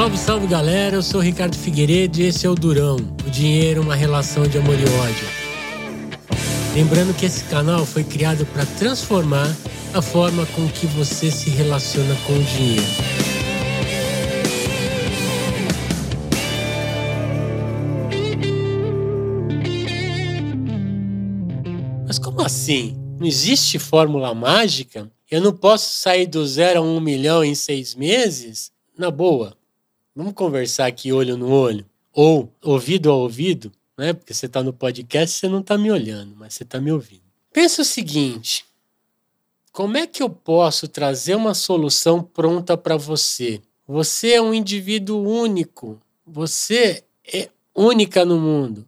Salve, salve galera, eu sou Ricardo Figueiredo e esse é o Durão, o dinheiro, uma relação de amor e ódio. Lembrando que esse canal foi criado para transformar a forma com que você se relaciona com o dinheiro. Mas como assim? Não existe fórmula mágica? Eu não posso sair do zero a um milhão em seis meses? Na boa, vamos conversar aqui olho no olho, ou ouvido a ouvido, né? Porque você está no podcast, você não está me olhando, mas você está me ouvindo. Pensa o seguinte: como é que eu posso trazer uma solução pronta para você? Você é um indivíduo único. Você é única no mundo.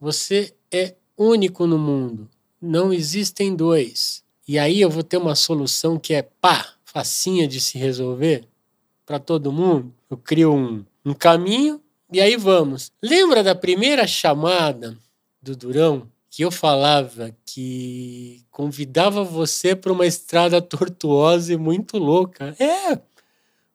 Você é único no mundo. Não existem dois. E aí eu vou ter uma solução que é pá, facinha de se resolver para todo mundo. Eu crio um, um caminho e aí vamos. Lembra da primeira chamada do Durão? que eu falava que convidava você para uma estrada tortuosa e muito louca. É,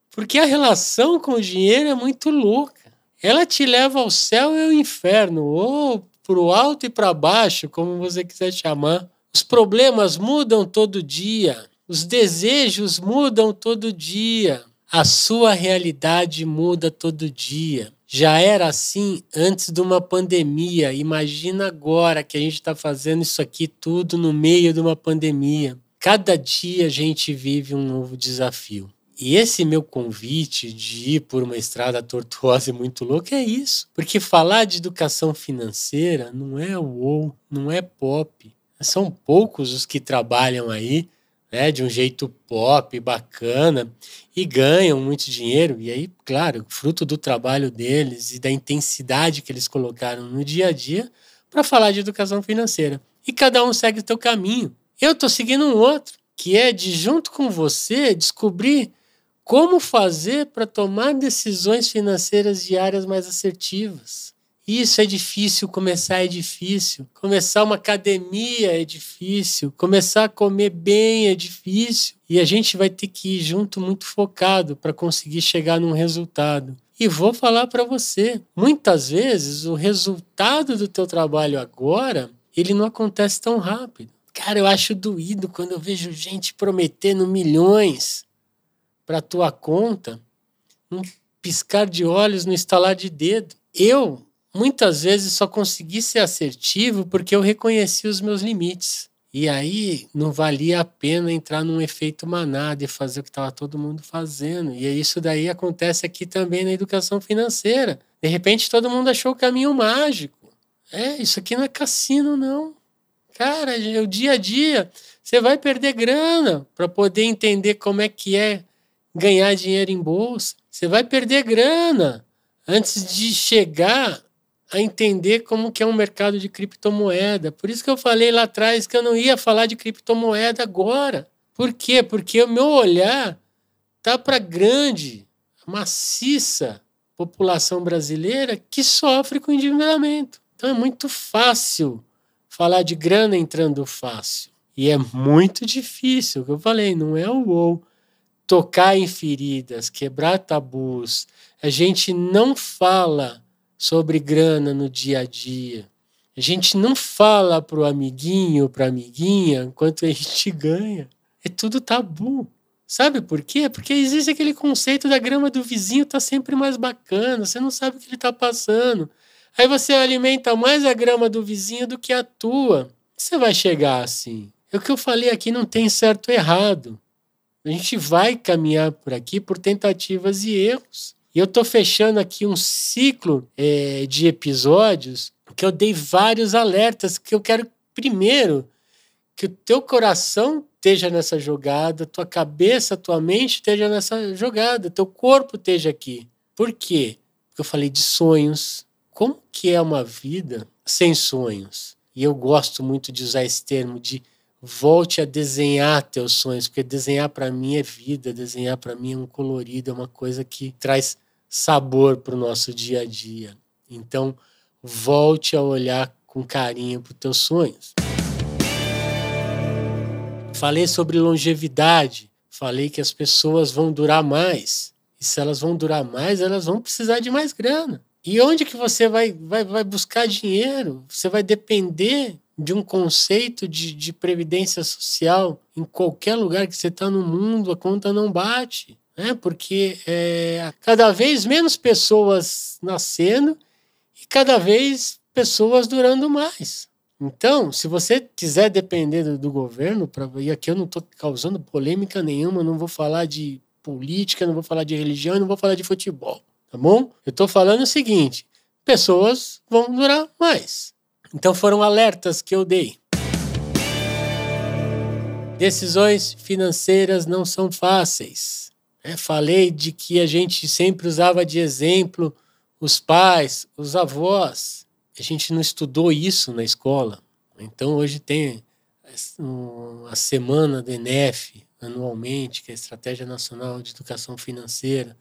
porque a relação com o dinheiro é muito louca. Ela te leva ao céu e ao inferno, ou para o alto e para baixo, como você quiser chamar. Os problemas mudam todo dia, os desejos mudam todo dia, a sua realidade muda todo dia. Já era assim antes de uma pandemia. Imagina agora que a gente está fazendo isso aqui tudo no meio de uma pandemia. Cada dia a gente vive um novo desafio. E esse meu convite de ir por uma estrada tortuosa e muito louca é isso. Porque falar de educação financeira não é wow, não é pop. São poucos os que trabalham aí né, de um jeito pop, bacana, e ganham muito dinheiro. E aí, claro, fruto do trabalho deles e da intensidade que eles colocaram no dia a dia para falar de educação financeira. E cada um segue o seu caminho. Eu estou seguindo um outro, que é de, junto com você, descobrir como fazer para tomar decisões financeiras diárias mais assertivas. Isso é difícil, começar é difícil. Começar uma academia é difícil. Começar a comer bem é difícil. E a gente vai ter que ir junto muito focado para conseguir chegar num resultado. E vou falar para você, muitas vezes o resultado do teu trabalho agora, ele não acontece tão rápido. Cara, eu acho doído quando eu vejo gente prometendo milhões para tua conta, um piscar de olhos no estalar de dedo. Eu muitas vezes só consegui ser assertivo porque eu reconheci os meus limites. E aí não valia a pena entrar num efeito manada e fazer o que estava todo mundo fazendo. E isso daí acontece aqui também na educação financeira. De repente todo mundo achou o caminho mágico. É, isso aqui não é cassino, não. Cara, é o dia a dia. Você vai perder grana para poder entender como é que é ganhar dinheiro em bolsa. Você vai perder grana antes de chegar a entender como que é um mercado de criptomoeda. Por isso que eu falei lá atrás que eu não ia falar de criptomoeda agora. Por quê? Porque o meu olhar tá para grande, maciça população brasileira que sofre com endividamento. Então é muito fácil falar de grana entrando fácil. E é muito difícil, o que eu falei, não é o ou tocar em feridas, quebrar tabus. A gente não fala sobre grana no dia a dia. A gente não fala pro amiguinho, pra amiguinha, quanto a gente ganha. É tudo tabu. Sabe por quê? Porque existe aquele conceito da grama do vizinho tá sempre mais bacana, você não sabe o que ele tá passando. Aí você alimenta mais a grama do vizinho do que a tua. Você vai chegar assim. É o que eu falei aqui não tem certo errado. A gente vai caminhar por aqui por tentativas e erros. E eu estou fechando aqui um ciclo é, de episódios que eu dei vários alertas que eu quero primeiro que o teu coração esteja nessa jogada, tua cabeça, tua mente esteja nessa jogada, teu corpo esteja aqui. Por quê? Porque eu falei de sonhos. Como que é uma vida sem sonhos? E eu gosto muito de usar esse termo de volte a desenhar teus sonhos, porque desenhar para mim é vida, desenhar para mim é um colorido, é uma coisa que traz sabor para o nosso dia a dia. Então, volte a olhar com carinho para os teus sonhos. Falei sobre longevidade, falei que as pessoas vão durar mais. E se elas vão durar mais, elas vão precisar de mais grana. E onde que você vai, vai, vai buscar dinheiro? Você vai depender de um conceito de, de previdência social em qualquer lugar que você está no mundo, a conta não bate. Né? Porque é, cada vez menos pessoas nascendo e cada vez pessoas durando mais. Então, se você quiser depender do, do governo, pra, e aqui eu não estou causando polêmica nenhuma, não vou falar de política, não vou falar de religião, não vou falar de futebol tá bom? Eu estou falando o seguinte: pessoas vão durar mais. Então foram alertas que eu dei. Decisões financeiras não são fáceis. É, falei de que a gente sempre usava de exemplo os pais, os avós. A gente não estudou isso na escola. Então hoje tem a semana do ENEF anualmente, que é a Estratégia Nacional de Educação Financeira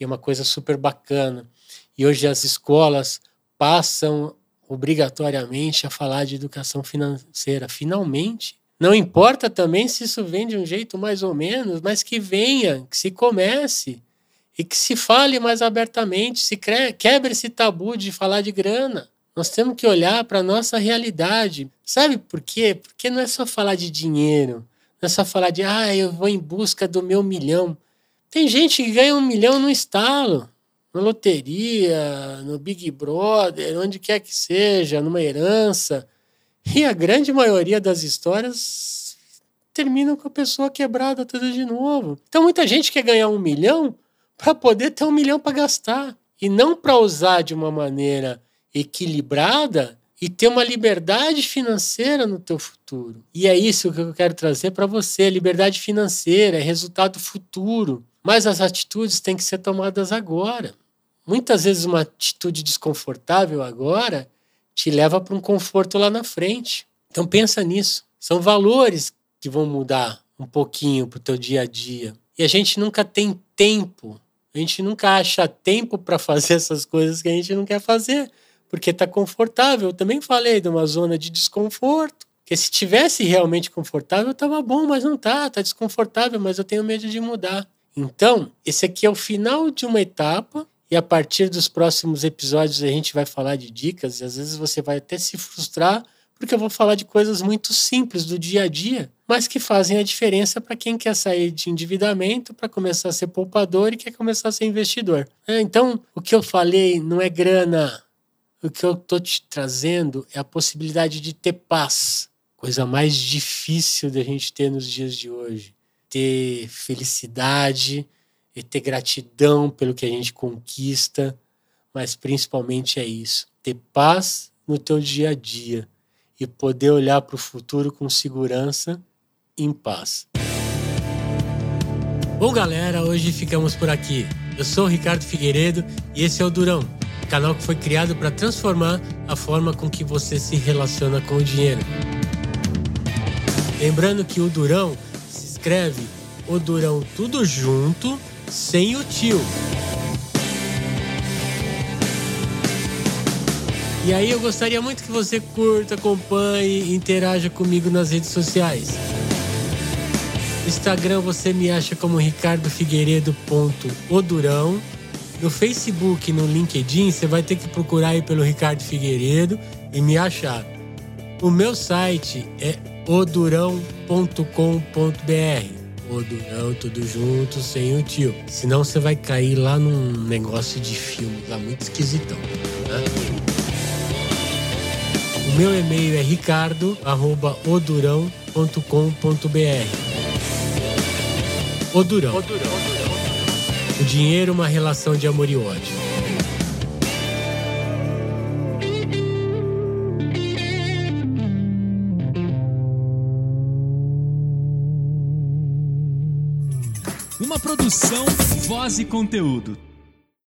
e é uma coisa super bacana. E hoje as escolas passam obrigatoriamente a falar de educação financeira, finalmente. Não importa também se isso vem de um jeito mais ou menos, mas que venha, que se comece e que se fale mais abertamente, se quebre esse tabu de falar de grana. Nós temos que olhar para a nossa realidade. Sabe por quê? Porque não é só falar de dinheiro, não é só falar de, ah, eu vou em busca do meu milhão. Tem gente que ganha um milhão no estalo, na loteria, no Big Brother, onde quer que seja, numa herança. E a grande maioria das histórias terminam com a pessoa quebrada tudo de novo. Então muita gente quer ganhar um milhão para poder ter um milhão para gastar e não para usar de uma maneira equilibrada e ter uma liberdade financeira no teu futuro. E é isso que eu quero trazer para você, liberdade financeira, é resultado futuro. Mas as atitudes têm que ser tomadas agora. Muitas vezes uma atitude desconfortável agora te leva para um conforto lá na frente. Então pensa nisso. São valores que vão mudar um pouquinho para o teu dia a dia. E a gente nunca tem tempo. A gente nunca acha tempo para fazer essas coisas que a gente não quer fazer, porque está confortável. Eu também falei de uma zona de desconforto. Que se tivesse realmente confortável, estava bom, mas não tá, está desconfortável, mas eu tenho medo de mudar. Então, esse aqui é o final de uma etapa e a partir dos próximos episódios a gente vai falar de dicas e às vezes você vai até se frustrar porque eu vou falar de coisas muito simples do dia a dia, mas que fazem a diferença para quem quer sair de endividamento para começar a ser poupador e quer começar a ser investidor. É, então, o que eu falei não é grana. O que eu estou te trazendo é a possibilidade de ter paz, coisa mais difícil da gente ter nos dias de hoje ter felicidade e ter gratidão pelo que a gente conquista, mas principalmente é isso, ter paz no teu dia a dia e poder olhar para o futuro com segurança em paz. Bom, galera, hoje ficamos por aqui. Eu sou o Ricardo Figueiredo e esse é o Durão, canal que foi criado para transformar a forma com que você se relaciona com o dinheiro. Lembrando que o Durão escreve o Durão tudo junto, sem o tio. E aí eu gostaria muito que você curta, acompanhe interaja comigo nas redes sociais. Instagram você me acha como ricardofigueiredo.odurão. No Facebook no LinkedIn você vai ter que procurar aí pelo Ricardo Figueiredo e me achar. O meu site é odurão.com.br. Odurão, tudo junto, sem o tio. Senão você vai cair lá num negócio de filme lá muito esquisitão. Né? O meu e-mail é ricardo.odurão.com.br. Odurão. Odurão. O dinheiro, uma relação de amor e ódio. Produção, voz e conteúdo.